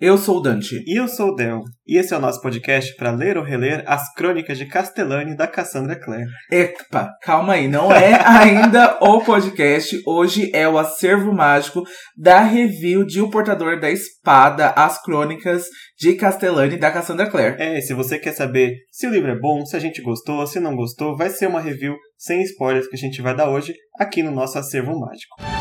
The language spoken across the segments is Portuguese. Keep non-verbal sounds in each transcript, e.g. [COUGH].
Eu sou o Dante. E eu sou o Del. E esse é o nosso podcast para ler ou reler as crônicas de Castellani da Cassandra Clare. Epa, calma aí, não é [LAUGHS] ainda o podcast. Hoje é o acervo mágico da review de O Portador da Espada, as crônicas de Castellani da Cassandra Clare. É, se você quer saber se o livro é bom, se a gente gostou, se não gostou, vai ser uma review sem spoilers que a gente vai dar hoje aqui no nosso acervo mágico.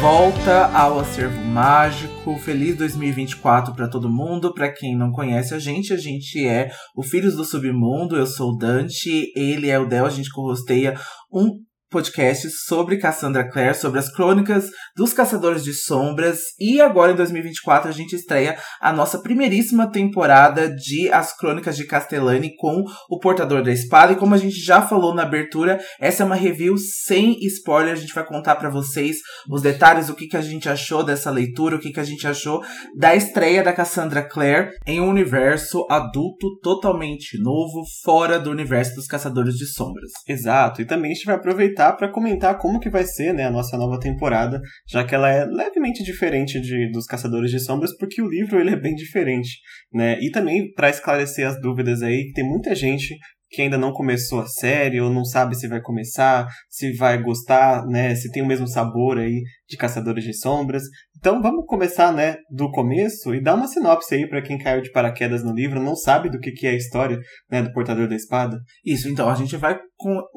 Volta ao acervo mágico. Feliz 2024 para todo mundo. Para quem não conhece a gente, a gente é o Filhos do Submundo. Eu sou o Dante, ele é o Del. A gente corrosteia um podcast sobre Cassandra Clare, sobre as crônicas dos Caçadores de Sombras. E agora, em 2024, a gente estreia a nossa primeiríssima temporada de As Crônicas de Castellani com o Portador da Espada. E como a gente já falou na abertura, essa é uma review sem spoiler. A gente vai contar para vocês os detalhes, o que, que a gente achou dessa leitura, o que, que a gente achou da estreia da Cassandra Clare em um universo adulto totalmente novo, fora do universo dos Caçadores de Sombras. Exato, e também a gente vai aproveitar aproveitar para comentar como que vai ser né, a nossa nova temporada, já que ela é levemente diferente de, dos Caçadores de Sombras, porque o livro ele é bem diferente. Né? E também para esclarecer as dúvidas aí, tem muita gente que ainda não começou a série ou não sabe se vai começar, se vai gostar, né, se tem o mesmo sabor aí de Caçadores de Sombras. Então vamos começar, né, do começo e dar uma sinopse aí para quem caiu de paraquedas no livro, não sabe do que, que é a história, né, do Portador da Espada. Isso, então a gente vai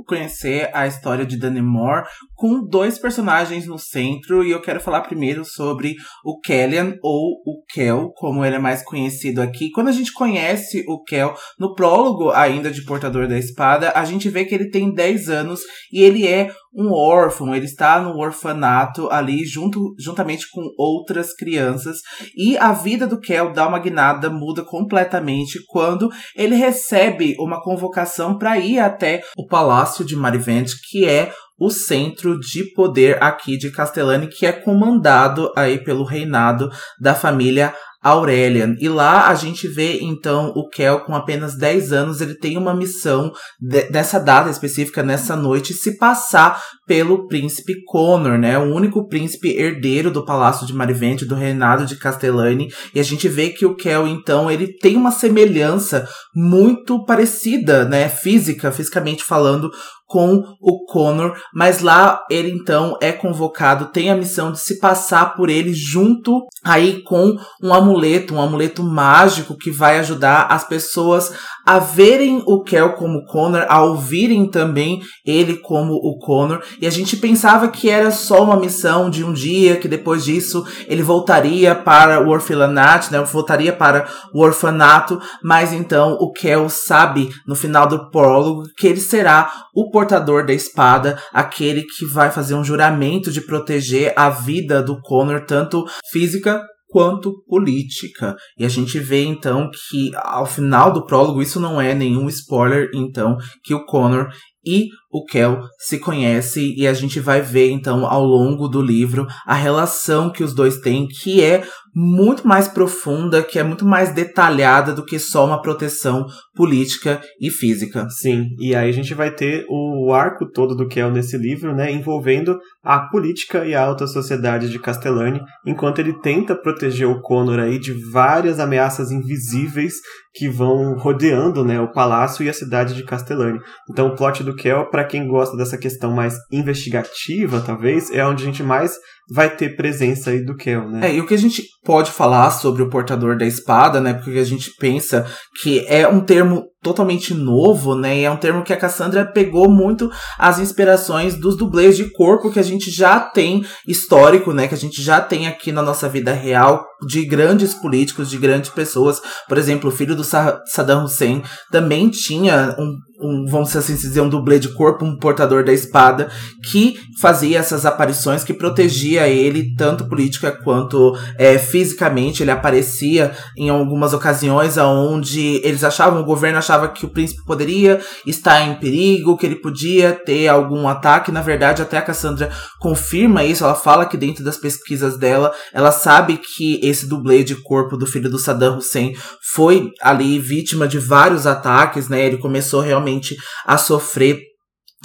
conhecer a história de Danny Moore com dois personagens no centro e eu quero falar primeiro sobre o Kellyan ou o Kel, como ele é mais conhecido aqui. Quando a gente conhece o Kel no prólogo ainda de Portador da Espada, a gente vê que ele tem 10 anos e ele é um órfão, ele está no orfanato ali junto, juntamente com outras crianças e a vida do Kel dá uma guinada, muda completamente quando ele recebe uma convocação para ir até o Palácio de Marivent, que é o centro de poder aqui de Castellani, que é comandado aí pelo reinado da família Aurelian. E lá a gente vê então o Kel com apenas 10 anos, ele tem uma missão de, nessa data específica, nessa noite, se passar pelo príncipe Connor, né? O único príncipe herdeiro do Palácio de Marivente, do reinado de Castellani. E a gente vê que o Kel, então, ele tem uma semelhança muito parecida, né? Física, fisicamente falando, com o Connor, mas lá ele então é convocado, tem a missão de se passar por ele junto aí com um amuleto, um amuleto mágico que vai ajudar as pessoas a verem o Kel como Connor, a ouvirem também ele como o Connor, e a gente pensava que era só uma missão de um dia, que depois disso ele voltaria para o orfanato, né, voltaria para o orfanato, mas então o Kel sabe no final do prólogo que ele será o portador da espada, aquele que vai fazer um juramento de proteger a vida do Connor, tanto física quanto política. E a gente vê então que ao final do prólogo, isso não é nenhum spoiler, então, que o Connor e o Kel se conhecem e a gente vai ver então ao longo do livro a relação que os dois têm, que é muito mais profunda, que é muito mais detalhada do que só uma proteção política e física. Sim, e aí a gente vai ter o arco todo do Kel nesse livro, né, envolvendo a política e a alta sociedade de Castellani, enquanto ele tenta proteger o Connor aí de várias ameaças invisíveis que vão rodeando, né, o palácio e a cidade de Castellani. Então o plot do Kel, para quem gosta dessa questão mais investigativa, talvez, é onde a gente mais vai ter presença aí do Kel, né? É, e o que a gente pode falar sobre o portador da espada, né? Porque a gente pensa que é um termo totalmente novo, né? E é um termo que a Cassandra pegou muito as inspirações dos dublês de corpo que a gente já tem histórico, né? Que a gente já tem aqui na nossa vida real de grandes políticos, de grandes pessoas. Por exemplo, o filho do Saddam Hussein também tinha um, um, vamos assim dizer, um dublê de corpo, um portador da espada, que fazia essas aparições, que protegia protegia ele, tanto política quanto é, fisicamente. Ele aparecia em algumas ocasiões onde eles achavam, o governo achava que o príncipe poderia estar em perigo, que ele podia ter algum ataque. Na verdade, até a Cassandra confirma isso. Ela fala que dentro das pesquisas dela, ela sabe que esse dublê de corpo do filho do Saddam Hussein foi ali vítima de vários ataques, né? Ele começou realmente a sofrer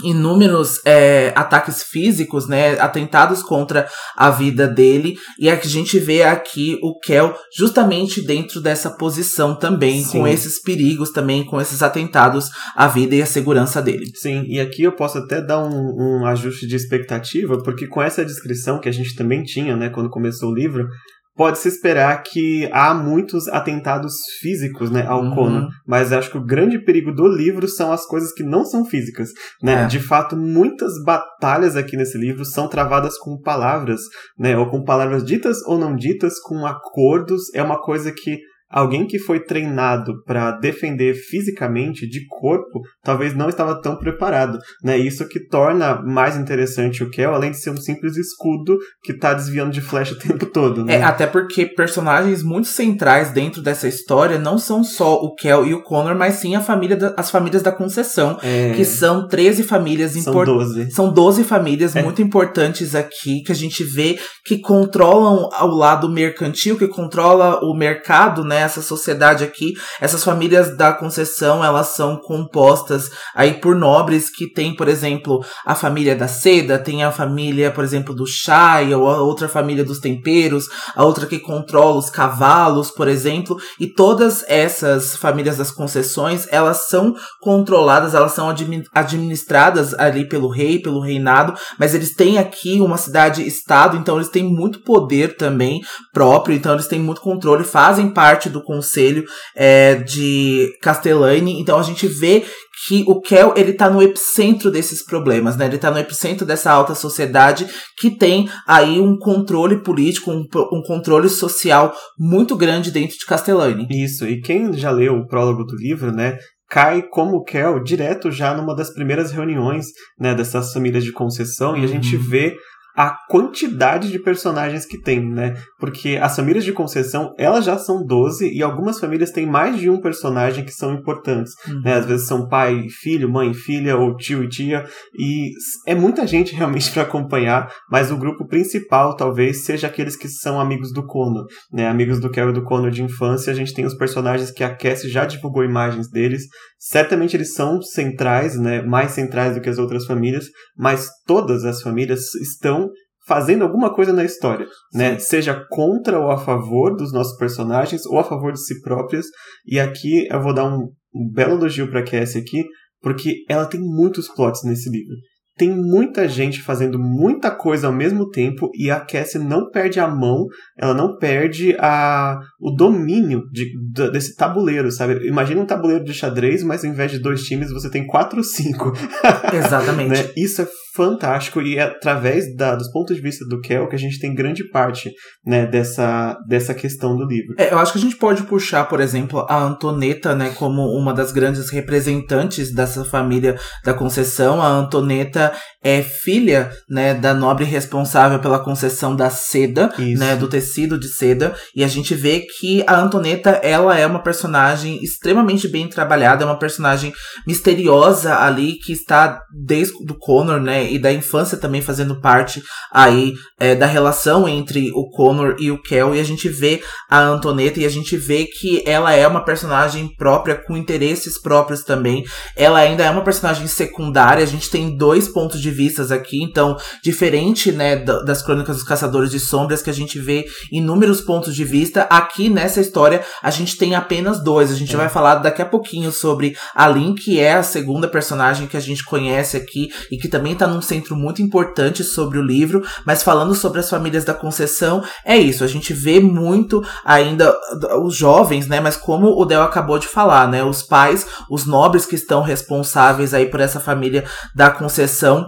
inúmeros é, ataques físicos, né, atentados contra a vida dele, e a gente vê aqui o Kel justamente dentro dessa posição também, Sim. com esses perigos também, com esses atentados à vida e à segurança dele. Sim, e aqui eu posso até dar um, um ajuste de expectativa, porque com essa descrição que a gente também tinha, né, quando começou o livro, pode-se esperar que há muitos atentados físicos, né, ao uhum. Conan, mas acho que o grande perigo do livro são as coisas que não são físicas, né? É. De fato, muitas batalhas aqui nesse livro são travadas com palavras, né, ou com palavras ditas ou não ditas, com acordos, é uma coisa que alguém que foi treinado para defender fisicamente, de corpo, talvez não estava tão preparado, né? Isso que torna mais interessante o Kel, além de ser um simples escudo que tá desviando de flecha [LAUGHS] o tempo todo, né? É, até porque personagens muito centrais dentro dessa história não são só o Kel e o Connor, mas sim a família da, as famílias da Concessão, é... que são 13 famílias importantes. São 12. São 12 famílias é. muito importantes aqui, que a gente vê que controlam ao lado mercantil, que controla o mercado, né? Essa sociedade aqui, essas famílias da concessão, elas são compostas aí por nobres que tem, por exemplo, a família da seda, tem a família, por exemplo, do chá, ou a outra família dos temperos, a outra que controla os cavalos, por exemplo, e todas essas famílias das concessões, elas são controladas, elas são administradas ali pelo rei, pelo reinado, mas eles têm aqui uma cidade-estado, então eles têm muito poder também próprio, então eles têm muito controle, fazem parte do conselho é, de Castellani. Então a gente vê que o Kel ele tá no epicentro desses problemas, né? Ele tá no epicentro dessa alta sociedade que tem aí um controle político, um, um controle social muito grande dentro de Castellani. Isso, e quem já leu o prólogo do livro, né, cai como Kel direto já numa das primeiras reuniões né, dessas famílias de concessão uhum. e a gente uhum. vê a quantidade de personagens que tem, né? Porque as famílias de concessão, elas já são 12 e algumas famílias têm mais de um personagem que são importantes, uhum. né? Às vezes são pai e filho, mãe e filha, ou tio e tia, e é muita gente [LAUGHS] realmente para acompanhar, mas o grupo principal talvez seja aqueles que são amigos do Conor, né? Amigos do e do Conor de infância, a gente tem os personagens que a Cassie já divulgou imagens deles, certamente eles são centrais, né? Mais centrais do que as outras famílias, mas todas as famílias estão fazendo alguma coisa na história, né? Seja contra ou a favor dos nossos personagens ou a favor de si próprias. E aqui eu vou dar um, um belo elogio para Cassie aqui, porque ela tem muitos plots nesse livro tem muita gente fazendo muita coisa ao mesmo tempo e a Cassie não perde a mão, ela não perde a, o domínio de, de, desse tabuleiro, sabe? Imagina um tabuleiro de xadrez, mas ao invés de dois times você tem quatro ou cinco. [LAUGHS] Exatamente. né? Isso é fantástico e é através da, dos pontos de vista do Kel que a gente tem grande parte né, dessa, dessa questão do livro. É, eu acho que a gente pode puxar, por exemplo, a Antoneta né, como uma das grandes representantes dessa família da Conceição. A Antoneta é filha né, da nobre responsável pela concessão da seda, né, do tecido de seda, e a gente vê que a Antoneta ela é uma personagem extremamente bem trabalhada, é uma personagem misteriosa ali que está desde o Connor, né, e da infância também fazendo parte aí é, da relação entre o Connor e o Kel, e a gente vê a Antoneta e a gente vê que ela é uma personagem própria com interesses próprios também. Ela ainda é uma personagem secundária, a gente tem dois pontos de vista aqui, então, diferente, né, das Crônicas dos Caçadores de Sombras, que a gente vê inúmeros pontos de vista, aqui nessa história a gente tem apenas dois. A gente é. vai falar daqui a pouquinho sobre a Lin, que é a segunda personagem que a gente conhece aqui e que também tá num centro muito importante sobre o livro, mas falando sobre as famílias da Conceição, é isso, a gente vê muito ainda os jovens, né, mas como o Del acabou de falar, né, os pais, os nobres que estão responsáveis aí por essa família da Conceição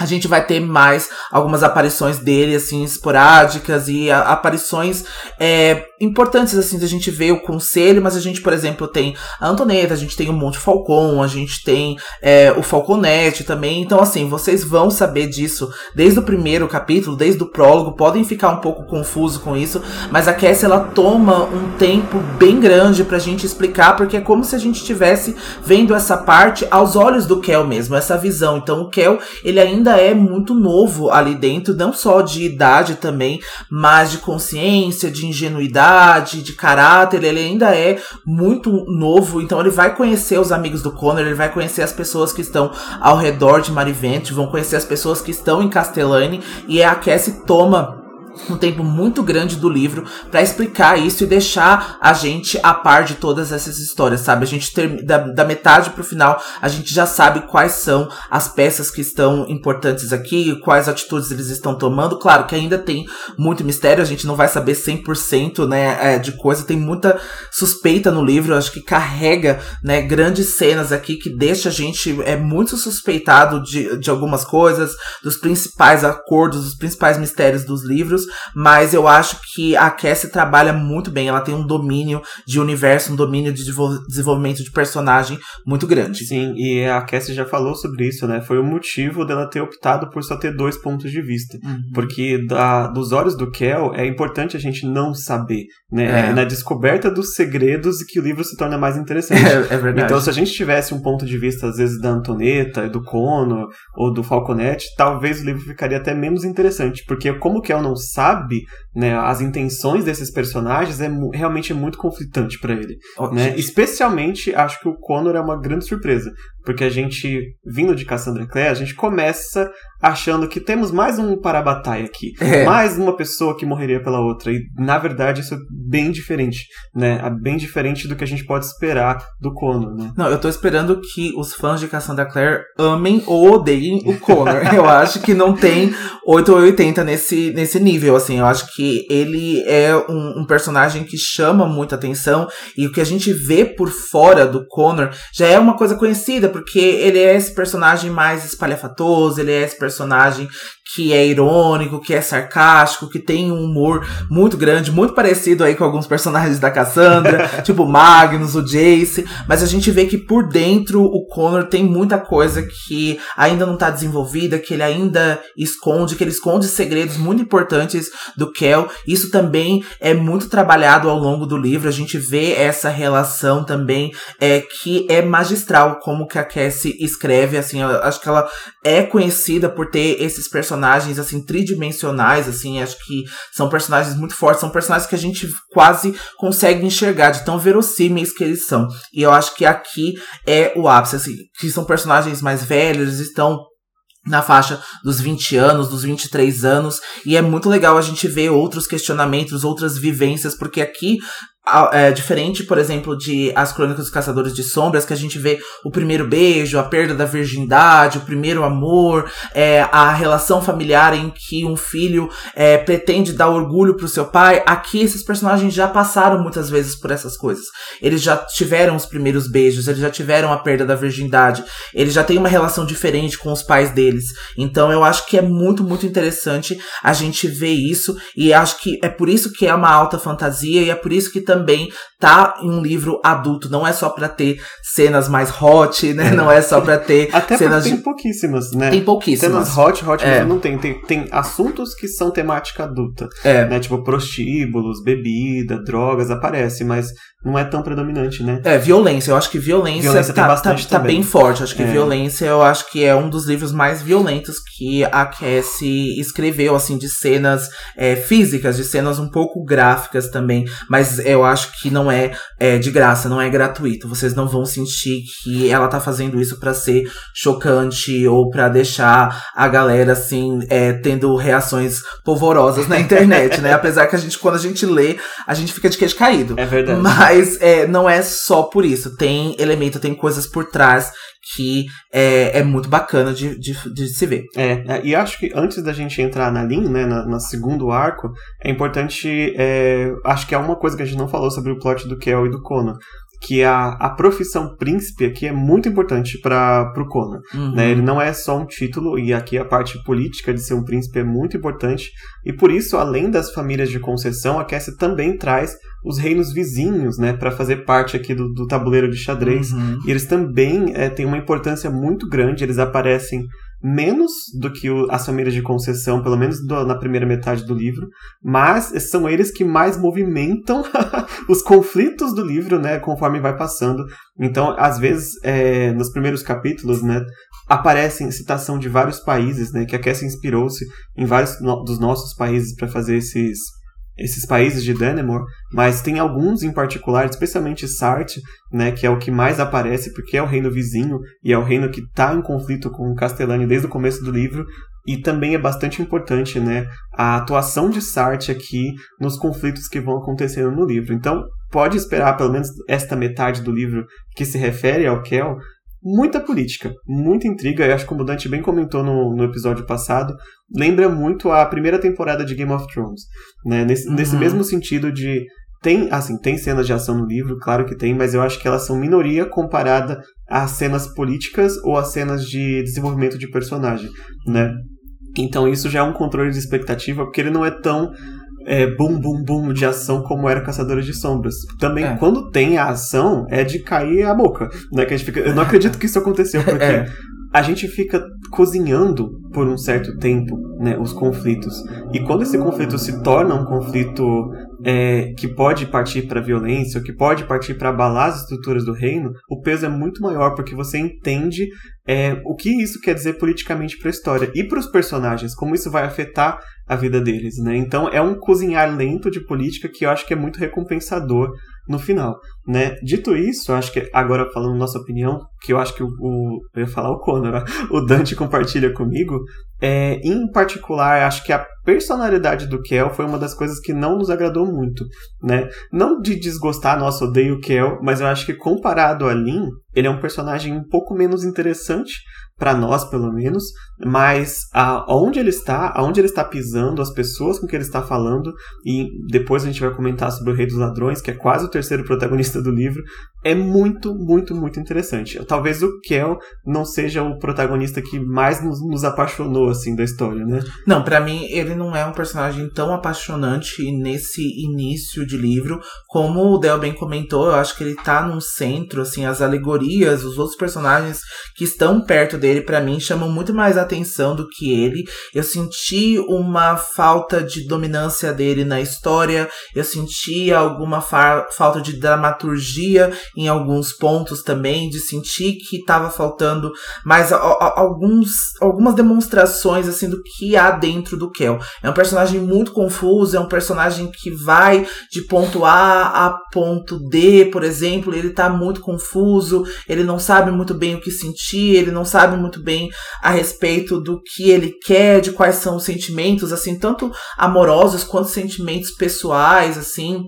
a gente vai ter mais algumas aparições dele, assim, esporádicas e a, aparições é, importantes, assim, da gente ver o conselho, mas a gente, por exemplo, tem a Antoneta, a gente tem o Monte Falcon, a gente tem é, o Falconete também. Então, assim, vocês vão saber disso desde o primeiro capítulo, desde o prólogo, podem ficar um pouco confuso com isso, mas a Cassie, ela toma um tempo bem grande pra gente explicar, porque é como se a gente estivesse vendo essa parte aos olhos do Kel mesmo, essa visão. Então, o Kel, ele ainda ainda é muito novo ali dentro, não só de idade também, mas de consciência, de ingenuidade, de caráter. Ele ainda é muito novo, então ele vai conhecer os amigos do Connor, ele vai conhecer as pessoas que estão ao redor de Marivent, vão conhecer as pessoas que estão em Castellane, e é a Cassie toma um tempo muito grande do livro para explicar isso e deixar a gente a par de todas essas histórias, sabe? A gente ter, da, da metade pro final, a gente já sabe quais são as peças que estão importantes aqui, quais atitudes eles estão tomando. Claro que ainda tem muito mistério, a gente não vai saber 100%, né, é, de coisa, tem muita suspeita no livro, acho que carrega, né, grandes cenas aqui que deixa a gente é muito suspeitado de, de algumas coisas, dos principais acordos, dos principais mistérios dos livros, mas eu acho que a Cassie trabalha muito bem. Ela tem um domínio de universo, um domínio de desenvolvimento de personagem muito grande. Sim, e a Cassie já falou sobre isso, né? Foi o motivo dela ter optado por só ter dois pontos de vista. Uhum. Porque da, dos olhos do Kel é importante a gente não saber, né? É. Na descoberta dos segredos que o livro se torna mais interessante. [LAUGHS] É, é verdade. Então, se a gente tivesse um ponto de vista, às vezes, da Antoneta, do Cono ou do Falconete, talvez o livro ficaria até menos interessante. Porque como o Kel não sabe né, as intenções desses personagens, é realmente é muito conflitante para ele. Né? Especialmente, acho que o Connor é uma grande surpresa. Porque a gente, vindo de Cassandra Clare, a gente começa achando que temos mais um para-batalha aqui. [LAUGHS] É. Mais uma pessoa que morreria pela outra. E, na verdade, isso é bem diferente, né? É bem diferente do que a gente pode esperar do Connor, né? Não, eu tô esperando que os fãs de Cassandra Clare amem ou odeiem o Connor. [LAUGHS] eu acho que não tem 8 ou 80 nesse, nesse nível, assim. Eu acho que ele é um, um personagem que chama muita atenção. E o que a gente vê por fora do Connor já é uma coisa conhecida, porque ele é esse personagem mais espalhafatoso, ele é esse personagem que é irônico, que é sarcástico, que tem um humor muito grande, muito parecido aí com alguns personagens da Cassandra, [LAUGHS] tipo Magnus, o Jace, mas a gente vê que por dentro o Connor tem muita coisa que ainda não tá desenvolvida, que ele ainda esconde, que ele esconde segredos muito importantes do Kel. Isso também é muito trabalhado ao longo do livro, a gente vê essa relação também é que é magistral como que a Cassie escreve, assim, acho que ela é conhecida por ter esses personagens personagens, assim, tridimensionais, assim, acho que são personagens muito fortes, são personagens que a gente quase consegue enxergar de tão verossímeis que eles são. E eu acho que aqui é o ápice, assim, que são personagens mais velhos, estão na faixa dos 20 anos, dos 23 anos, e é muito legal a gente ver outros questionamentos, outras vivências, porque aqui é, diferente, por exemplo, de As Crônicas dos Caçadores de Sombras, que a gente vê o primeiro beijo, a perda da virgindade, o primeiro amor, é, a relação familiar em que um filho é, pretende dar orgulho pro seu pai. Aqui, esses personagens já passaram muitas vezes por essas coisas. Eles já tiveram os primeiros beijos, eles já tiveram a perda da virgindade, eles já têm uma relação diferente com os pais deles. Então, eu acho que é muito, muito interessante a gente ver isso, e acho que é por isso que é uma alta fantasia, e é por isso que também tá em um livro adulto, não é só para ter cenas mais hot, né? É. Não é só para ter Até cenas tem de... pouquíssimas, né? Tem pouquíssimas. Cenas hot, hot é. não tem. tem. Tem assuntos que são temática adulta, é. né? Tipo prostíbulos, bebida, drogas, aparece, mas não é tão predominante, né? É, violência. Eu acho que violência, violência tá, tá, tá, bem forte. Acho que é. violência, eu acho que é um dos livros mais violentos que a Cassie escreveu, assim, de cenas é, físicas, de cenas um pouco gráficas também. Mas eu acho que não é, é, de graça, não é gratuito. Vocês não vão sentir que ela tá fazendo isso para ser chocante ou para deixar a galera, assim, é, tendo reações polvorosas na [LAUGHS] internet, né? Apesar que a gente, quando a gente lê, a gente fica de queijo caído. É verdade. Mas mas é, não é só por isso. Tem elemento, tem coisas por trás que é, é muito bacana de, de, de se ver. É, é e acho que antes da gente entrar na linha, né, na, na segundo arco, é importante. É, acho que é uma coisa que a gente não falou sobre o plot do Kel e do Conan que a, a profissão príncipe aqui é muito importante para o Conan. Uhum. Né? Ele não é só um título, e aqui a parte política de ser um príncipe é muito importante, e por isso, além das famílias de concessão, a Cassie também traz os reinos vizinhos, né, para fazer parte aqui do, do tabuleiro de xadrez. Uhum. E eles também é, têm uma importância muito grande, eles aparecem menos do que o, as famílias de concessão, pelo menos do, na primeira metade do livro, mas são eles que mais movimentam [LAUGHS] os conflitos do livro, né, conforme vai passando. Então, às vezes, é, nos primeiros capítulos, né, aparecem citação de vários países, né, que a Cassie inspirou-se em vários no, dos nossos países para fazer esses esses países de Danemore, mas tem alguns em particular, especialmente Sartre, né, que é o que mais aparece porque é o reino vizinho e é o reino que está em conflito com Castellani desde o começo do livro e também é bastante importante, né, a atuação de Sartre aqui nos conflitos que vão acontecendo no livro. Então, pode esperar pelo menos esta metade do livro que se refere ao Kel muita política, muita intriga. Eu acho que o Dante bem comentou no, no episódio passado, lembra muito a primeira temporada de Game of Thrones. Né? Nesse, Uhum. nesse mesmo sentido de. Tem, assim, tem cenas de ação no livro, claro que tem, mas eu acho que elas são minoria comparada às cenas políticas ou às cenas de desenvolvimento de personagem, né? Então isso já é um controle de expectativa, porque ele não é tão é, bum bum bum de ação como era Caçadores de Sombras. Também É. quando tem a ação é de cair a boca, né? Que a gente fica, eu não acredito que isso aconteceu porque É. a gente fica cozinhando por um certo tempo, né, os conflitos. E quando esse conflito se torna um conflito é, que pode partir para violência, ou que pode partir para abalar as estruturas do reino, o peso é muito maior porque você entende é, o que isso quer dizer politicamente para a história e para os personagens, como isso vai afetar a vida deles, né? Então é um cozinhar lento de política que eu acho que é muito recompensador no final, né? Dito isso, acho que agora falando nossa opinião, que eu acho que o, o eu ia falar o Conor, [LAUGHS] o Dante compartilha comigo, é, em particular, acho que a personalidade do Kel foi uma das coisas que não nos agradou muito, né? Não de desgostar, nossa, odeio o Kel, mas eu acho que comparado a Lin, ele é um personagem um pouco menos interessante para nós, pelo menos, mas aonde ele está, aonde ele está pisando, as pessoas com que ele está falando, e depois a gente vai comentar sobre o Rei dos Ladrões, que é quase o terceiro protagonista do livro, é muito, muito, muito interessante. Talvez o Kel não seja o protagonista que mais nos, nos apaixonou, assim, da história, né? Não, pra mim ele não é um personagem tão apaixonante nesse início de livro como o Del bem comentou. Eu acho que ele tá num centro, assim, as alegorias, os outros personagens que estão perto dele, pra mim, chamam muito mais atenção do que ele. Eu senti uma falta de dominância dele na história, eu senti alguma fa- falta de dramaturgia em alguns pontos também, de sentir que tava faltando mais a- a- alguns, algumas demonstrações assim do que há dentro do Kel. É um personagem muito confuso, é um personagem que vai de ponto A a ponto D, por exemplo, ele tá muito confuso, ele não sabe muito bem o que sentir, ele não sabe muito bem a respeito do que ele quer, de quais são os sentimentos, assim, tanto amorosos quanto sentimentos pessoais, assim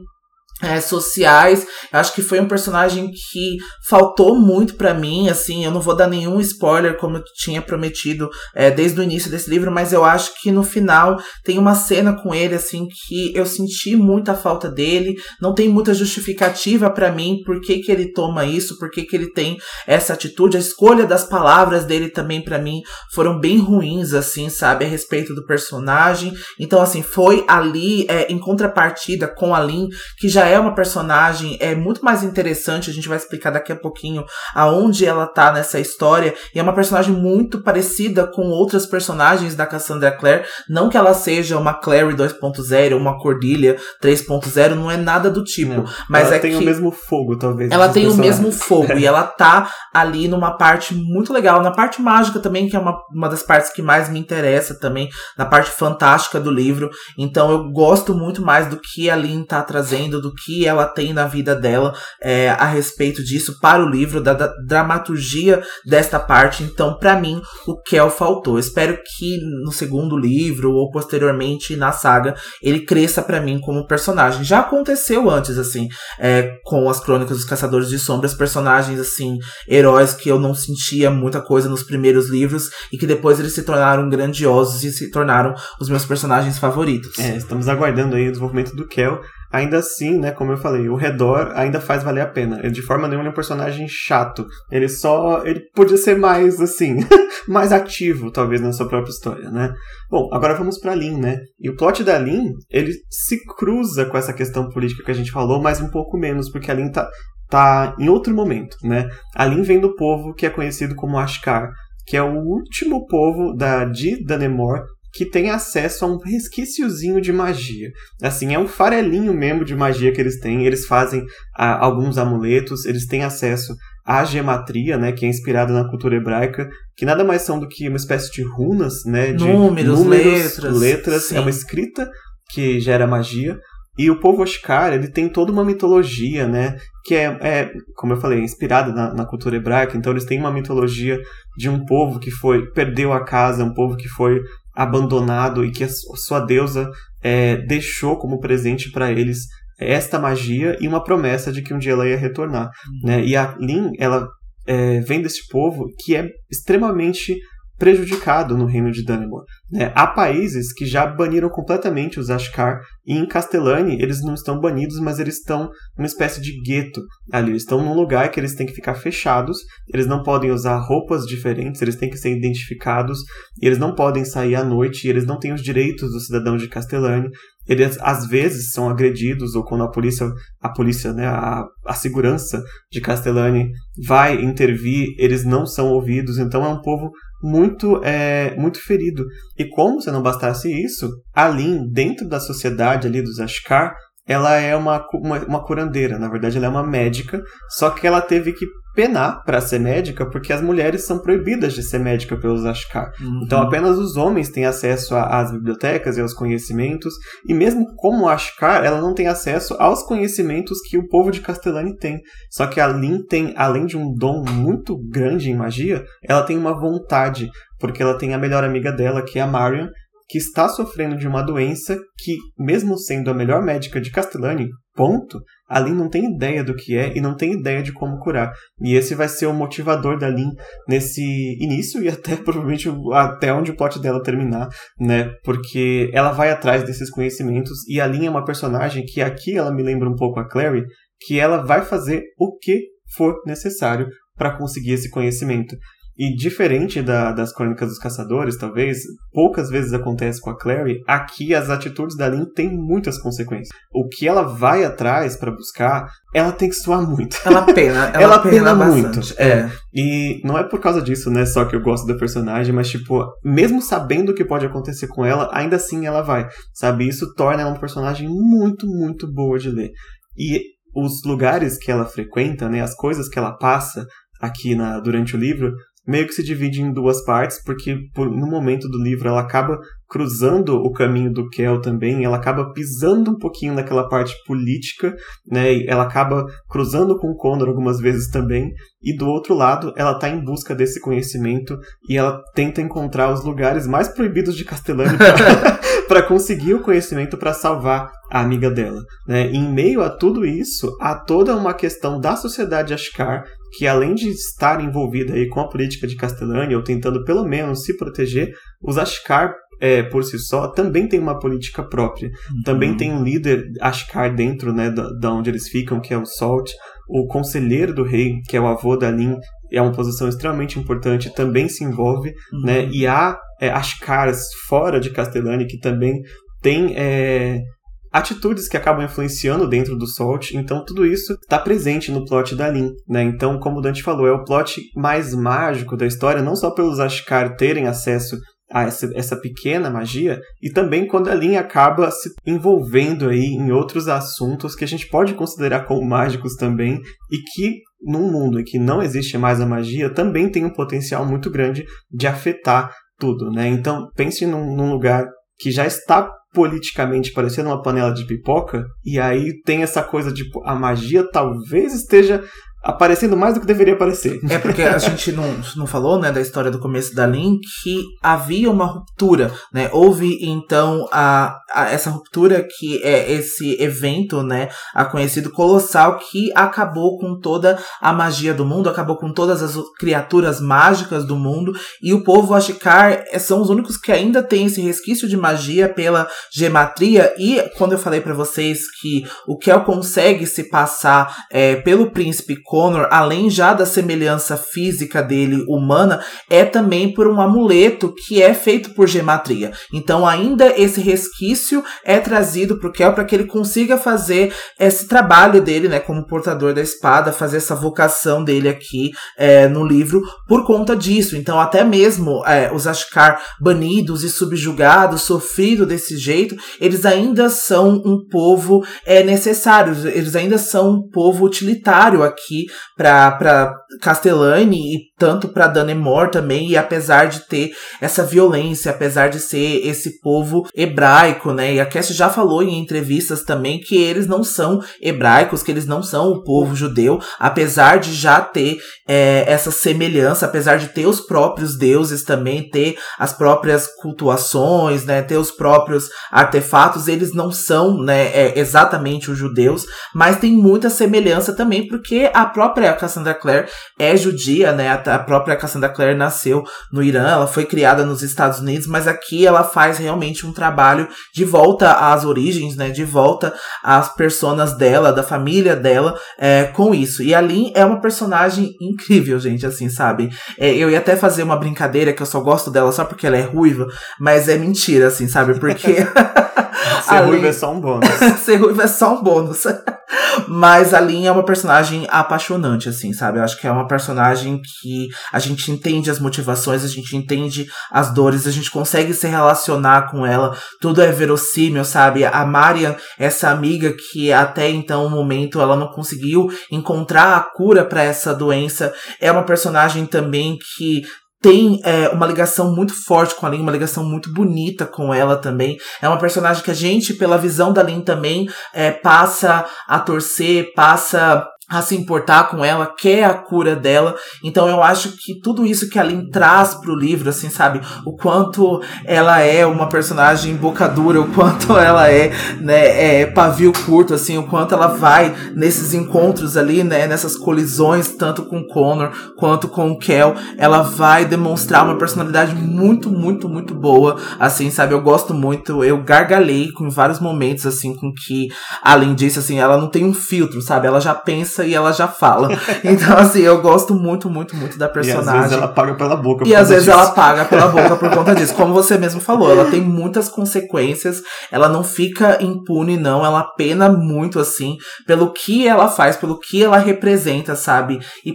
é, sociais. Eu acho que foi um personagem que faltou muito pra mim, assim, eu não vou dar nenhum spoiler como eu tinha prometido é, desde o início desse livro, mas eu acho que no final tem uma cena com ele, assim, que eu senti muita falta dele, não tem muita justificativa pra mim por que que ele toma isso, por que que ele tem essa atitude, a escolha das palavras dele também pra mim foram bem ruins, assim, sabe, a respeito do personagem, então, assim, foi ali, é, em contrapartida com a Lin, que já é uma personagem é muito mais interessante, a gente vai explicar daqui a pouquinho aonde ela tá nessa história, e é uma personagem muito parecida com outras personagens da Cassandra Clare, não que ela seja uma Clary 2.0, uma Cordelia 3.0, não é nada do tipo, Não. mas ela é tem que o mesmo fogo, talvez. ela tem o mesmo fogo [LAUGHS] e ela tá ali numa parte muito legal, na parte mágica também, que é uma, uma das partes que mais me interessa também, na parte fantástica do livro. Então eu gosto muito mais do que a Lynn tá trazendo, do que ela tem na vida dela é, a respeito disso para o livro, da, da dramaturgia desta parte. Então, para mim, o Kel faltou. Espero que no segundo livro ou posteriormente na saga ele cresça para mim como personagem. Já aconteceu antes, assim, é, com as Crônicas dos Caçadores de Sombras, personagens assim, heróis que eu não sentia muita coisa nos primeiros livros e que depois eles se tornaram grandiosos e se tornaram os meus personagens favoritos. É, estamos aguardando aí o desenvolvimento do Kel. Ainda assim, né, como eu falei, o redor ainda faz valer a pena. Ele de forma nenhuma é um personagem chato. Ele só, ele podia ser mais assim, [LAUGHS] mais ativo, talvez na sua própria história, né? Bom, agora vamos para Lin, né? E o plot da Lin, ele se cruza com essa questão política que a gente falou, mas um pouco menos, porque a Lin tá tá em outro momento, né? A Lin vem do povo que é conhecido como Ashkar, que é o último povo da de Danemor que tem acesso a um resquíciozinho de magia. Assim, é um farelinho mesmo de magia que eles têm. Eles fazem ah, alguns amuletos, eles têm acesso à gematria, né, que é inspirada na cultura hebraica, que nada mais são do que uma espécie de runas, né, de números, números letras, letras. é uma escrita que gera magia. E o povo Oshkar, ele tem toda uma mitologia, né? Que é, é como eu falei, inspirada na, na, cultura hebraica. Então eles têm uma mitologia de um povo que foi perdeu a casa, um povo que foi abandonado e que a sua deusa é, deixou como presente para eles esta magia e uma promessa de que um dia ela ia retornar. Uhum. Né? E a Lin, ela é, vem desse povo que é extremamente prejudicado no reino de Dunnemore. Né? Há países que já baniram completamente os Ashkar, e em Castellani eles não estão banidos, mas eles estão numa espécie de gueto ali. Eles estão num lugar que eles têm que ficar fechados, eles não podem usar roupas diferentes, eles têm que ser identificados, eles não podem sair à noite, eles não têm os direitos dos cidadãos de Castellani. Eles às vezes são agredidos, ou quando a polícia, a polícia, né, a, a segurança de Castellani vai intervir, eles não são ouvidos, então é um povo muito, é, muito ferido. E como se não bastasse isso, a Lin, dentro da sociedade ali dos Ashkar, ela é uma, uma, uma, curandeira, na verdade ela é uma médica, só que ela teve que penar para ser médica porque as mulheres são proibidas de ser médica pelos Ashkar. Uhum. Então apenas os homens têm acesso às bibliotecas e aos conhecimentos, e mesmo como Ashkar, ela não tem acesso aos conhecimentos que o povo de Castellani tem. Só que a Lin tem, além de um dom muito grande em magia, ela tem uma vontade, porque ela tem a melhor amiga dela, que é a Marion, que está sofrendo de uma doença que, mesmo sendo a melhor médica de Castellani, ponto, a Lin não tem ideia do que é e não tem ideia de como curar. E esse vai ser o motivador da Lin nesse início e até [LAUGHS] provavelmente até onde o plot dela terminar, né? Porque ela vai atrás desses conhecimentos e a Lin é uma personagem que aqui ela me lembra um pouco a Clary, que ela vai fazer o que for necessário para conseguir esse conhecimento. E diferente da, das Crônicas dos Caçadores, talvez, poucas vezes acontece com a Clary, aqui as atitudes da Lynn têm muitas consequências. O que ela vai atrás para buscar, ela tem que suar muito. Ela pena, [LAUGHS] ela, ela pena, pena muito. É. E não é por causa disso, né, só que eu gosto da personagem, mas tipo, mesmo sabendo o que pode acontecer com ela, ainda assim ela vai, sabe? Isso torna ela uma personagem muito, muito boa de ler. E os lugares que ela frequenta, né, as coisas que ela passa aqui na, durante o livro, meio que se divide em duas partes, porque por, no momento do livro ela acaba cruzando o caminho do Kel também, ela acaba pisando um pouquinho naquela parte política, né? Ela acaba cruzando com o Condor algumas vezes também, e do outro lado ela está em busca desse conhecimento e ela tenta encontrar os lugares mais proibidos de Castellani para [LAUGHS] [LAUGHS] conseguir o conhecimento para salvar a amiga dela. Né? E em meio a tudo isso, há toda uma questão da sociedade Ashkar que além de estar envolvida aí com a política de Castellani, ou tentando pelo menos se proteger, os Ashkar é, por si só também tem uma política própria. Uhum. Também tem um líder Ashkar dentro né, da, da onde eles ficam, que é o Salt. O conselheiro do rei, que é o avô da Lin, é uma posição extremamente importante, também se envolve. Uhum. Né, e há é, Ashkars fora de Castellani que também tem é, atitudes que acabam influenciando dentro do Salt, então tudo isso está presente no plot da Lin, né? Então, como o Dante falou, é o plot mais mágico da história, não só pelos Ashkar terem acesso a essa, essa pequena magia, e também quando a Lin acaba se envolvendo aí em outros assuntos que a gente pode considerar como mágicos também, e que num mundo em que não existe mais a magia, também tem um potencial muito grande de afetar tudo, né? Então pense num, num lugar que já está politicamente parecendo uma panela de pipoca, e aí tem essa coisa de a magia talvez esteja aparecendo mais do que deveria aparecer. É porque a gente não, não falou, né, da história do começo da Lin, que havia uma ruptura, né? Houve então a, a, essa ruptura que é esse evento, né, a conhecido colossal que acabou com toda a magia do mundo, acabou com todas as criaturas mágicas do mundo e o povo Ashikar é, são os únicos que ainda têm esse resquício de magia pela gematria e quando eu falei para vocês que o Kel consegue se passar é, pelo príncipe Connor, além já da semelhança física dele humana, é também por um amuleto que é feito por gematria. Então, ainda esse resquício é trazido para o Kel para que ele consiga fazer esse trabalho dele, né, como portador da espada, fazer essa vocação dele aqui é, no livro por conta disso. Então, até mesmo é, os Ashkar banidos e subjugados, sofrido desse jeito, eles ainda são um povo é, necessário, eles ainda são um povo utilitário aqui para Castellani e tanto para Danemor também, e apesar de ter essa violência, apesar de ser esse povo hebraico, né? E a Cassie já falou em entrevistas também que eles não são hebraicos, que eles não são o povo judeu, apesar de já ter é, essa semelhança, apesar de ter os próprios deuses também, ter as próprias cultuações, né? Ter os próprios artefatos, eles não são, né? É, exatamente os judeus, mas tem muita semelhança também, porque a própria Cassandra Clare é judia, né? A, própria Cassandra Clare nasceu no Irã, ela foi criada nos Estados Unidos, mas aqui ela faz realmente um trabalho de volta às origens, né? De volta às personas dela, da família dela, é, com isso. E a Lin é uma personagem incrível, gente, assim, sabe? É, eu ia até fazer uma brincadeira que eu só gosto dela só porque ela é ruiva, mas é mentira, assim, sabe? Porque. [LAUGHS] Ser ruiva é só um bônus. [LAUGHS] Ser ruiva é só um bônus. [LAUGHS] Mas a Lin é uma personagem apaixonante, assim, sabe? Eu acho que é uma personagem que a gente entende as motivações, a gente entende as dores, a gente consegue se relacionar com ela, tudo é verossímil, sabe? A Marian, essa amiga que até então, o momento, ela não conseguiu encontrar a cura para essa doença, é uma personagem também que tem é, uma ligação muito forte com a Lin, uma ligação muito bonita com ela também. É uma personagem que a gente, pela visão da Lin também, é, passa a torcer, passa a se importar com ela, quer a cura dela. Então eu acho que tudo isso que a Lynn traz pro livro, assim, sabe? O quanto ela é uma personagem boca dura, o quanto [LAUGHS] ela é, né, é pavio curto, assim, o quanto ela vai nesses encontros ali, né, nessas colisões, tanto com Connor quanto com Kel, ela vai demonstrar uma personalidade muito, muito, muito boa, assim, sabe? Eu gosto muito, eu gargalhei com vários momentos, assim, com que a Lynn disse, assim, ela não tem um filtro, sabe? Ela já pensa pensa e ela já fala. [LAUGHS] Então, assim, eu gosto muito, muito, muito da personagem. E às vezes ela paga pela boca. E às vezes disso. ela paga pela boca por conta disso. Como você mesmo falou, ela tem muitas consequências, ela não fica impune, não. Ela pena muito, assim, pelo que ela faz, pelo que ela representa, sabe? E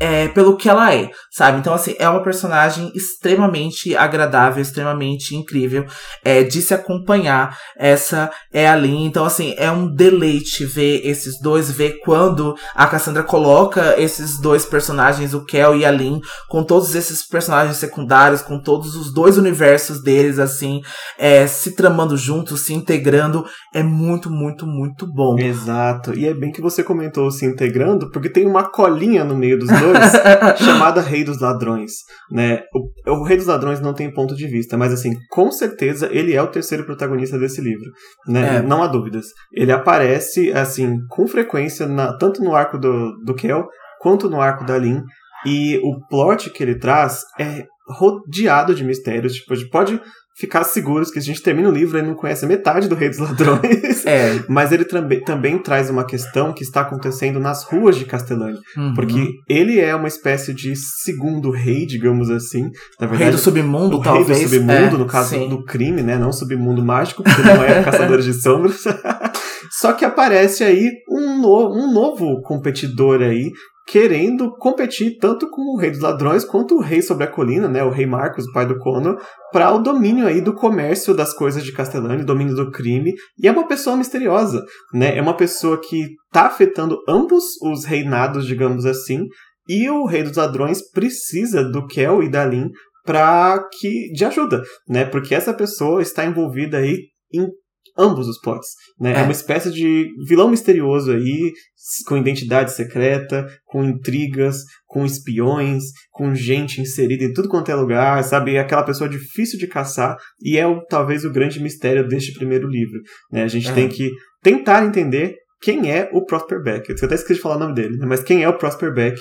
é, pelo que ela é, sabe? Então, assim, é uma personagem extremamente agradável, extremamente incrível é, de se acompanhar. Essa é a linha. Então, assim, é um deleite ver esses dois, ver quando a Cassandra coloca esses dois personagens, o Kel e a Lynn, com todos esses personagens secundários, com todos os dois universos deles, assim, é, se tramando juntos, se integrando, é muito, muito, muito bom. Exato. E é bem que você comentou se integrando, porque tem uma colinha no meio dos dois, [LAUGHS] chamada Rei dos Ladrões, né? O, o Rei dos Ladrões não tem ponto de vista, mas assim, com certeza ele é o terceiro protagonista desse livro, né? É. Não há dúvidas. Ele aparece, assim, com frequência, na, tanto no arco do, do Kel, quanto no arco da Lin. E o plot que ele traz é rodeado de mistérios. Tipo, a gente pode ficar seguros que a gente termina o livro e não conhece metade do Rei dos Ladrões. É. [LAUGHS] Mas ele também, também traz uma questão que está acontecendo nas ruas de Castellani. Uhum. Porque ele é uma espécie de segundo rei, digamos assim. Na verdade, rei do submundo, o talvez. Rei do submundo, é, no caso sim. do crime, né? Não submundo mágico, porque não é [LAUGHS] caçadores de sombras. [LAUGHS] Só que aparece aí um, no, um novo competidor aí querendo competir tanto com o Rei dos Ladrões quanto o Rei sobre a Colina, né, o Rei Marcos, o pai do Conor, para o domínio aí do comércio das coisas de Castellani, domínio do crime, e é uma pessoa misteriosa, né? É uma pessoa que está afetando ambos os reinados, digamos assim, e o Rei dos Ladrões precisa do Kel e da Lin para que de ajuda, né? Porque essa pessoa está envolvida aí em ambos os plots. Né? É. é uma espécie de vilão misterioso aí, com identidade secreta, com intrigas, com espiões, com gente inserida em tudo quanto é lugar, sabe? Aquela pessoa difícil de caçar, e é o, talvez o grande mistério deste primeiro livro. Né? A gente é. tem que tentar entender quem é o Prosper Beck. Eu até esqueci de falar o nome dele, né? mas quem é o Prosper Beck?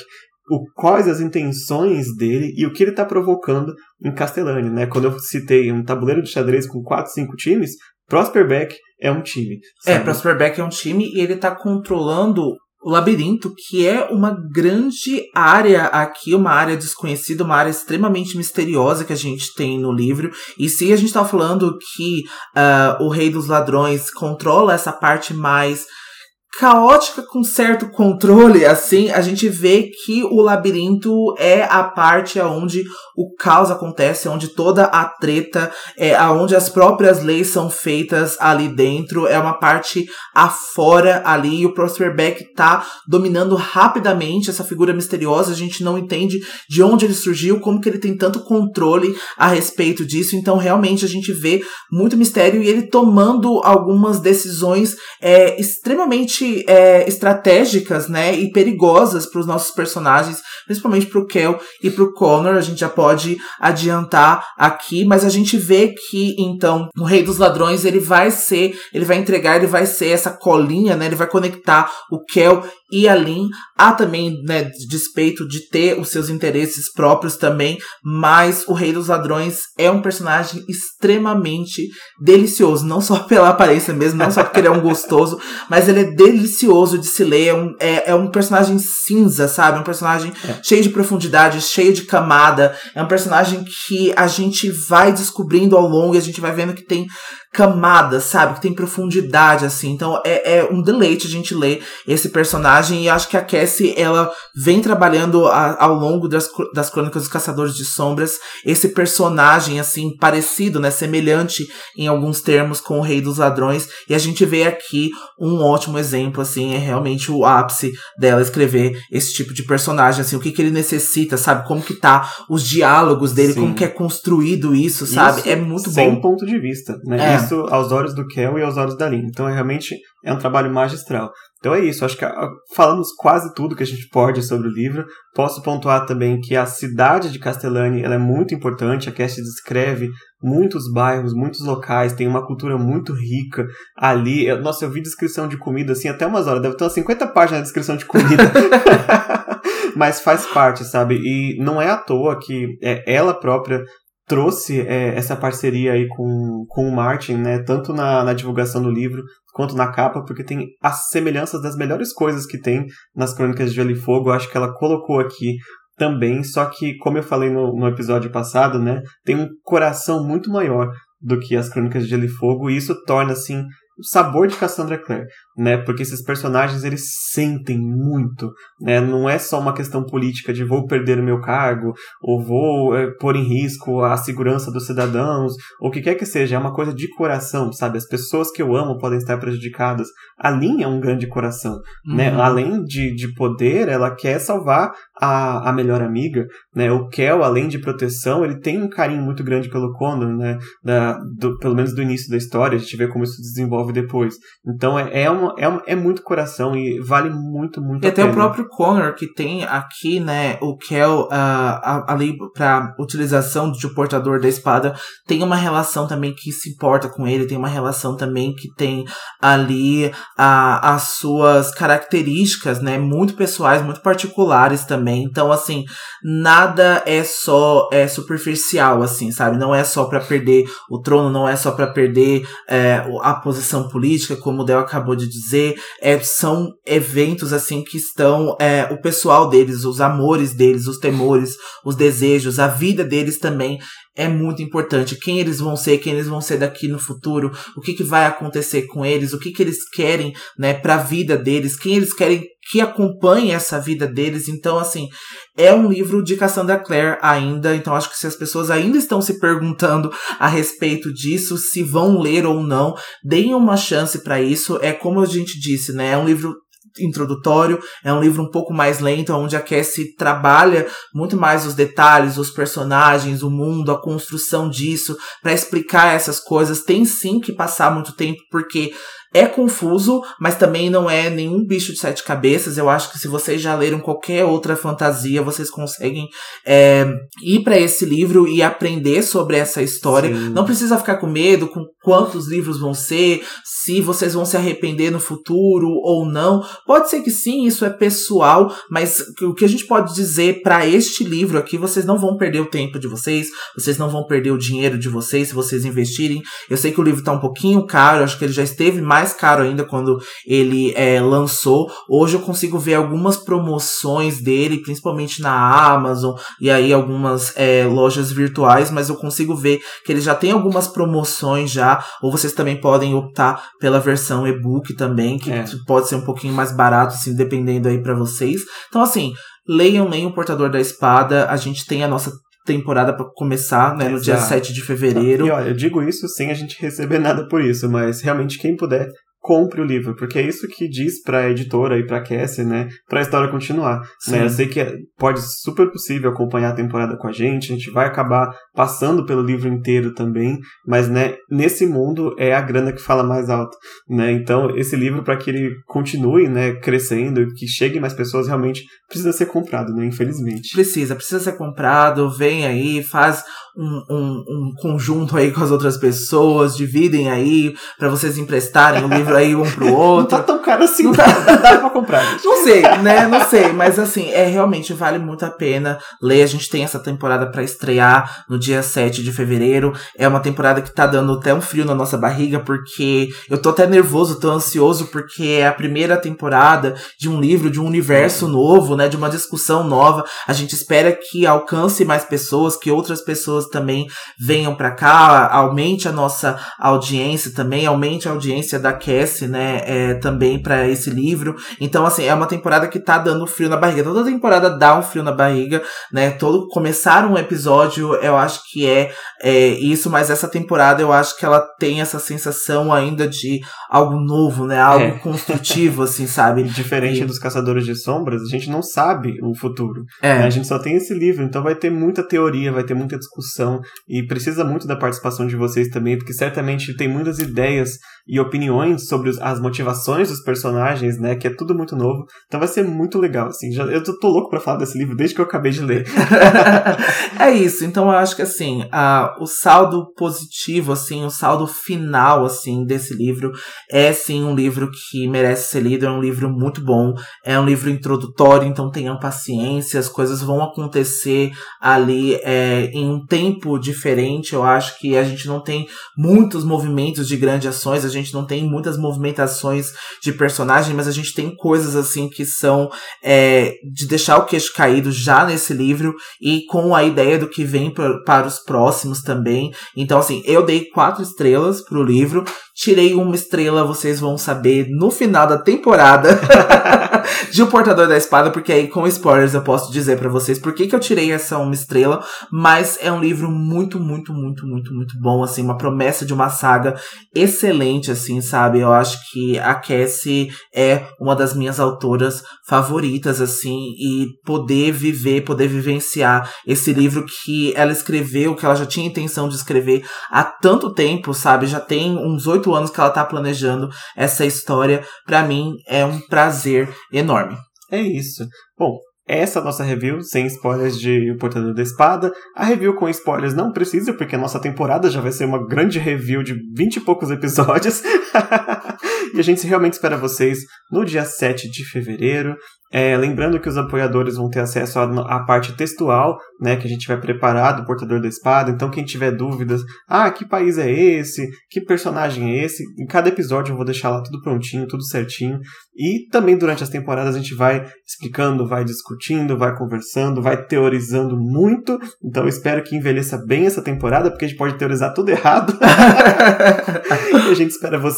O, quais as intenções dele e o que ele está provocando em Castellani, né? Quando eu citei um tabuleiro de xadrez com 4, 5 times, Prosper Beck é um time. É, sabe? É, Prosper Beck é um time e ele está controlando o labirinto, que é uma grande área aqui, uma área desconhecida, uma área extremamente misteriosa que a gente tem no livro. E se a gente está falando que uh, o Rei dos Ladrões controla essa parte mais caótica com certo controle, assim, a gente vê que o labirinto é a parte aonde o caos acontece, onde toda a treta, é aonde as próprias leis são feitas ali dentro, é uma parte afora ali, e o Prosper Beck tá dominando rapidamente essa figura misteriosa, a gente não entende de onde ele surgiu, como que ele tem tanto controle a respeito disso, então realmente a gente vê muito mistério e ele tomando algumas decisões é, extremamente é, estratégicas, né, e perigosas para os nossos personagens, principalmente para o Kel e para o Connor. A gente já pode adiantar aqui, mas a gente vê que então o Rei dos Ladrões ele vai ser, ele vai entregar, ele vai ser essa colinha, né, ele vai conectar o Kel e a Lin. Há também, né, despeito de ter os seus interesses próprios também, mas o Rei dos Ladrões é um personagem extremamente delicioso, não só [LAUGHS] pela aparência mesmo, não só porque ele é um gostoso, mas ele é delicioso de se ler, é um, é, é um personagem cinza, sabe? Um personagem é. cheio de profundidade, cheio de camada, é um personagem que a gente vai descobrindo ao longo e a gente vai vendo que tem camadas, sabe? Que tem profundidade, assim. Então é, é um deleite a gente ler esse personagem. E acho que a Cassie, ela vem trabalhando a, ao longo das, das Crônicas dos Caçadores de Sombras esse personagem, assim, parecido, né? Semelhante em alguns termos com o Rei dos Ladrões. E a gente vê aqui um ótimo exemplo, assim. É realmente o ápice dela escrever esse tipo de personagem, assim. O que, que ele necessita, sabe? Como que tá os diálogos dele, Sim. como que é construído isso, sabe? Isso é muito sem bom. ponto de vista, né? É isso aos olhos do Kel e aos olhos da Lin. Então, é, realmente é um trabalho magistral. Então é isso, acho que ah, falamos quase tudo que a gente pode sobre o livro. Posso pontuar também que a cidade de Castellani ela é muito importante, a Cast descreve muitos bairros, muitos locais, tem uma cultura muito rica ali. Nossa, eu vi descrição de comida assim até umas horas, deve ter umas 50 páginas de descrição de comida. [LAUGHS] Mas faz parte, sabe? E não é à toa que é, ela própria trouxe é, essa parceria aí com, com o Martin, né? Tanto na, na divulgação do livro quanto na capa, porque tem as semelhanças das melhores coisas que tem nas Crônicas de Gelo e Fogo. Eu acho que ela colocou aqui também, só que, como eu falei no, no episódio passado, né? Tem um coração muito maior do que as Crônicas de Gelo e Fogo, e isso torna, assim, o sabor de Cassandra Clare né? Porque esses personagens eles sentem muito, né? Não é só uma questão política de vou perder o meu cargo ou vou é, pôr em risco a segurança dos cidadãos ou o que quer que seja, é uma coisa de coração, sabe? As pessoas que eu amo podem estar prejudicadas. A Lin é um grande coração, né? uhum. né? Além de, de poder, ela quer salvar a, a melhor amiga, né? O Kel, além de proteção, ele tem um carinho muito grande pelo Condor, né? Da, do, pelo menos do início da história, a gente vê como isso se depois. Então é, é uma é, é muito coração e vale muito, muito e a até pena. o próprio Connor, que tem aqui, né, o Kel uh, ali pra utilização de um portador da espada, tem uma relação também que se importa com ele, tem uma relação também que tem ali uh, as suas características, né, muito pessoais, muito particulares também. Então, assim, nada é só é superficial, assim, sabe? Não é só para perder o trono, não é só para perder é, a posição política, como o Del acabou de dizer, é, são eventos assim que estão é, o pessoal deles, os amores deles, os temores, os desejos, a vida deles também é muito importante. Quem eles vão ser, quem eles vão ser daqui no futuro, o que, que vai acontecer com eles, o que, que eles querem, né, para a vida deles, quem eles querem que acompanhe essa vida deles. Então, assim, é um livro de Cassandra Clare ainda. Então, acho que se as pessoas ainda estão se perguntando a respeito disso, se vão ler ou não, deem uma chance para isso. É como a gente disse, né? É um livro introdutório, é um livro um pouco mais lento, onde a Cassie trabalha muito mais os detalhes, os personagens, o mundo, a construção disso, para explicar essas coisas. Tem sim que passar muito tempo, porque é confuso, mas também não é nenhum bicho de sete cabeças. Eu acho que se vocês já leram qualquer outra fantasia, vocês conseguem é, ir para esse livro e aprender sobre essa história. Sim. Não precisa ficar com medo com quantos livros vão ser, se vocês vão se arrepender no futuro ou não. Pode ser que sim, isso é pessoal, mas o que a gente pode dizer para este livro aqui, vocês não vão perder o tempo de vocês, vocês não vão perder o dinheiro de vocês se vocês investirem. Eu sei que o livro tá um pouquinho caro, acho que ele já esteve mais mais caro ainda quando ele é, lançou. Hoje eu consigo ver algumas promoções dele, principalmente na Amazon e aí algumas é, lojas virtuais, mas eu consigo ver que ele já tem algumas promoções já. Ou vocês também podem optar pela versão e-book também, que é. pode ser um pouquinho mais barato, assim, dependendo aí para vocês. Então, assim, leiam, leiam o Portador da Espada. A gente tem a nossa temporada para começar, né, no dia 7 de fevereiro. E olha, eu digo isso sem a gente receber nada por isso, mas realmente quem puder compre o livro, porque é isso que diz para a editora e para Cassie, né, para a história continuar. Né? Eu sei que é, pode super possível acompanhar a temporada com a gente, a gente vai acabar passando pelo livro inteiro também, mas né, nesse mundo é a grana que fala mais alto, né? Então, esse livro para que ele continue, né, crescendo e que chegue mais pessoas realmente precisa ser comprado, né, infelizmente. Precisa, precisa ser comprado, vem aí, faz um, um, um conjunto aí com as outras pessoas, dividem aí para vocês emprestarem o livro [LAUGHS] aí um pro outro. Não tá tão caro assim, não tá, dá pra comprar. Não sei, né? Não sei, mas assim, é realmente vale muito a pena ler. A gente tem essa temporada para estrear no dia 7 de fevereiro. É uma temporada que tá dando até um frio na nossa barriga, porque eu tô até nervoso, tô ansioso, porque é a primeira temporada de um livro, de um universo novo, né? De uma discussão nova. A gente espera que alcance mais pessoas, que outras pessoas também venham para cá, aumente a nossa audiência também, aumente a audiência da Cassie, né, é, também para esse livro. Então, assim, é uma temporada que tá dando frio na barriga. Toda temporada dá um frio na barriga, né? Todo começar um episódio, eu acho que é, é isso, mas essa temporada eu acho que ela tem essa sensação ainda de algo novo, né? Algo é. construtivo, assim, [LAUGHS] sabe? Diferente e... dos Caçadores de Sombras, a gente não sabe o futuro. É. Né? A gente só tem esse livro, então vai ter muita teoria, vai ter muita discussão discussão e precisa muito da participação de vocês também, porque certamente tem muitas ideias e opiniões sobre as motivações dos personagens, né? Que é tudo muito novo. Então vai ser muito legal, assim. Já, eu tô, tô louco para falar desse livro desde que eu acabei de ler. [LAUGHS] é isso. Então eu acho que assim, a, o saldo positivo, assim, o saldo final, assim, desse livro é sim um livro que merece ser lido. É um livro muito bom. É um livro introdutório, então tenham paciência. As coisas vão acontecer ali é, em um tempo diferente. Eu acho que a gente não tem muitos movimentos de grandes ações. A gente não tem muitas movimentações de personagem, mas a gente tem coisas assim que são é, de deixar o queixo caído já nesse livro e com a ideia do que vem pra, para os próximos também. Então, assim, eu dei quatro estrelas pro livro. Tirei uma estrela, vocês vão saber no final da temporada [LAUGHS] [LAUGHS] de O Portador da Espada, porque aí com spoilers eu posso dizer para vocês por que, que eu tirei essa uma estrela. Mas é um livro muito, muito, muito, muito, muito bom, assim, uma promessa de uma saga excelente, assim, sabe? Eu acho que a Cassie é uma das minhas autoras favoritas, assim, e poder viver, poder vivenciar esse livro que ela escreveu, que ela já tinha intenção de escrever há tanto tempo, sabe? Já tem uns oito anos que ela tá planejando essa história. Para mim é um prazer enorme. É isso. Bom, essa é a nossa review, sem spoilers de O Portador da Espada. A review com spoilers não precisa, porque a nossa temporada já vai ser uma grande review de vinte e poucos episódios. [LAUGHS] [LAUGHS] e a gente realmente espera vocês no dia 7 de fevereiro. É, lembrando que os apoiadores vão ter acesso à, parte textual, né, que a gente vai preparar do Portador da Espada. Então, quem tiver dúvidas, ah, que país é esse? Que personagem é esse? Em cada episódio eu vou deixar lá tudo prontinho, tudo certinho. E também durante as temporadas a gente vai explicando, vai discutindo, vai conversando, vai teorizando muito. Então, eu espero que envelheça bem essa temporada, porque a gente pode teorizar tudo errado. [LAUGHS] e a gente espera vocês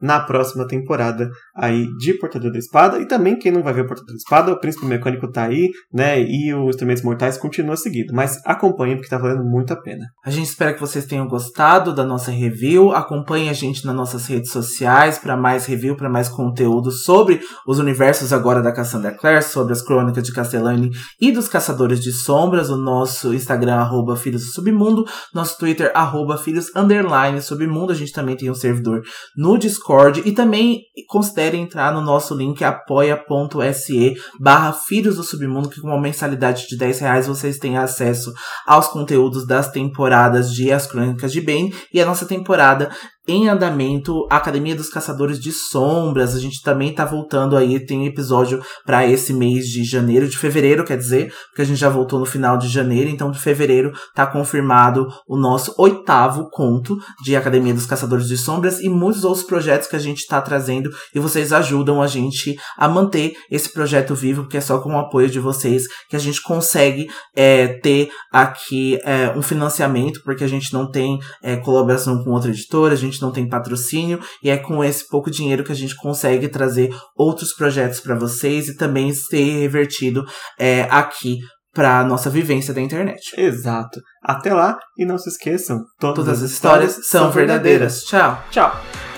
na próxima temporada aí de Portador da Espada. E também quem não vai ver Portador Espada, o Príncipe Mecânico tá aí, né? E o Instrumentos Mortais continua seguido. Mas acompanhem porque tá valendo muito a pena. A gente espera que vocês tenham gostado da nossa review. Acompanhe a gente nas nossas redes sociais para mais review, para mais conteúdo sobre os universos agora da Cassandra Clare, sobre as crônicas de Castellani e dos Caçadores de Sombras. O nosso Instagram, arroba Filhos do Submundo. Nosso Twitter, arroba Filhos Underline Submundo. A gente também tem um servidor no Discord. E também considere entrar no nosso link apoia.se barra Filhos do Submundo, que com uma mensalidade de 10 reais vocês têm acesso aos conteúdos das temporadas de As Crônicas de Bane e a nossa temporada em andamento Academia dos Caçadores de Sombras. A gente também tá voltando aí, tem episódio para esse mês de janeiro, de fevereiro, quer dizer, porque a gente já voltou no final de janeiro, então de fevereiro tá confirmado o nosso oitavo conto de Academia dos Caçadores de Sombras e muitos outros projetos que a gente tá trazendo e vocês ajudam a gente a manter esse projeto vivo, porque é só com o apoio de vocês que a gente consegue é, ter aqui é, um financiamento, porque a gente não tem é, colaboração com outra editora, a gente não tem patrocínio e é com esse pouco dinheiro que a gente consegue trazer outros projetos para vocês e também ser revertido é, aqui para nossa vivência da internet. Exato. Até lá e não se esqueçam, todas, todas as histórias, histórias são verdadeiras. verdadeiras. Tchau. Tchau.